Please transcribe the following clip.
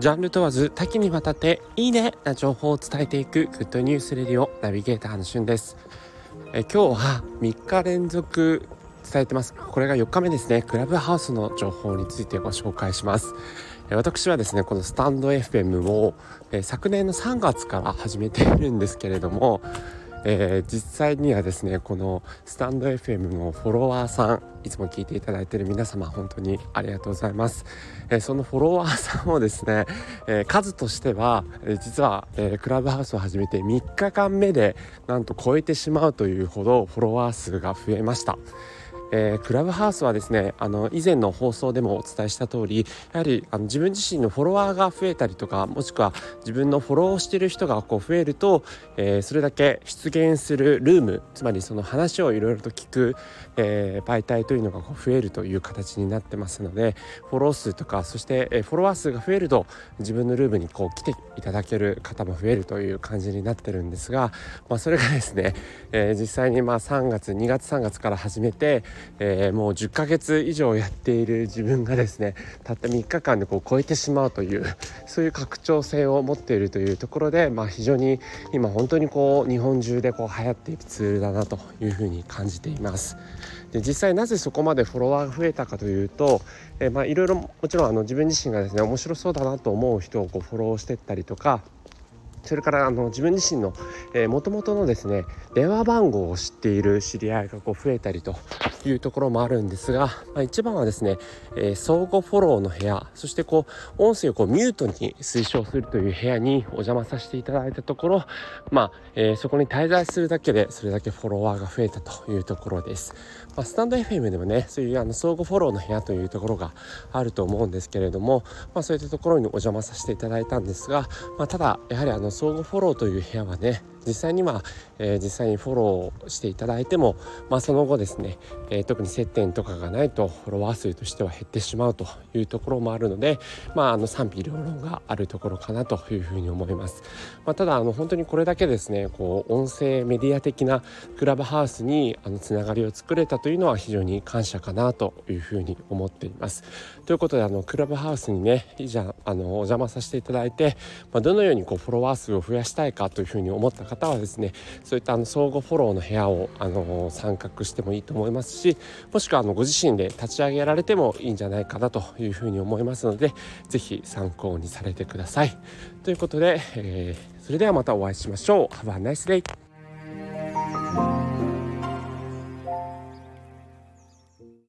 ジャンル問わず多岐にわたっていいねな情報を伝えていくグッドニュースレディオナビゲーターのしゅんです。え今日は3日連続伝えてます。これが4日目ですね。クラブハウスの情報についてご紹介します。私はですねこのスタンド FM を昨年の3月から始めているんですけれどもえー、実際にはですねこのスタンド FM のフォロワーさんいつも聞いていただいている皆様本当にありがとうございます、えー、そのフォロワーさんをですね、えー、数としては、え実は、えクラブハウスを始めて3日間目でなんと超えてしまうというほどフォロワー数が増えました。えー、クラブハウスはですねあの以前の放送でもお伝えした通りやはりあの自分自身のフォロワーが増えたりとかもしくは自分のフォローしている人がこう増えると、えー、それだけ出現するルームつまりその話をいろいろと聞く、えー、媒体というのがこう増えるという形になってますのでフォロー数とかそして、えフォロワー数が増えると自分のルームにこう来ていただける方も増えるという感じになってるんですが、まあ、それがですね、え実際にまあ3月2月3月から始めてえー、もう10ヶ月以上やっている自分がですねたった3日間でこう超えてしまうというそういう拡張性を持っているというところで、まあ、非常に今本当にこう日本中でこう流行っているツールだなというふうに感じています。で実際なぜそこまでフォロワーが増えたかというと、えー、まあいろいろもちろんあの自分自身がですね面白そうだなと思う人をこうフォローしていったりとかそれからあの自分自身のもともとのですね電話番号を知っている知り合いがこう増えたりというところもあるんですが、まあ、一番はですね、えー、相互フォローの部屋そしてこう音声をこうミュートに推奨するという部屋にお邪魔させていただいたところ、まあえー、そこに滞在するだけでそれだけフォロワーが増えたというところです。まあ、スタンド FM でもねそういうあの相互フォローの部屋というところがあると思うんですけれども、まあ、そういったところにお邪魔させていただいたんですが、まあ、ただやはりあの相互フォローという部屋はね実際には、えー、実際にフォローしていただいても、まあ、その後ですね、えー、特に接点とかがないとフォロワー数としては減ってしまうというところもあるので、まあ、あの賛否両論があるところかなというふうに思います。まあ、ただあの本当にこれだけですねこう音声メディア的なクラブハウスにあのつながりを作れたというのは非常に感謝かなというふうに思っています。ということであのクラブハウスにね以前あのお邪魔させていただいて、まあ、どのようにこうフォロワー数を増やしたいかというふうに思った方はですねそういったあの相互フォローの部屋をあの参画してもいいと思いますしもしくはあのご自身で立ち上げられてもいいんじゃないかなというふうに思いますので是非参考にされてください。ということで、えー、それではまたお会いしましょう。Have a nice day!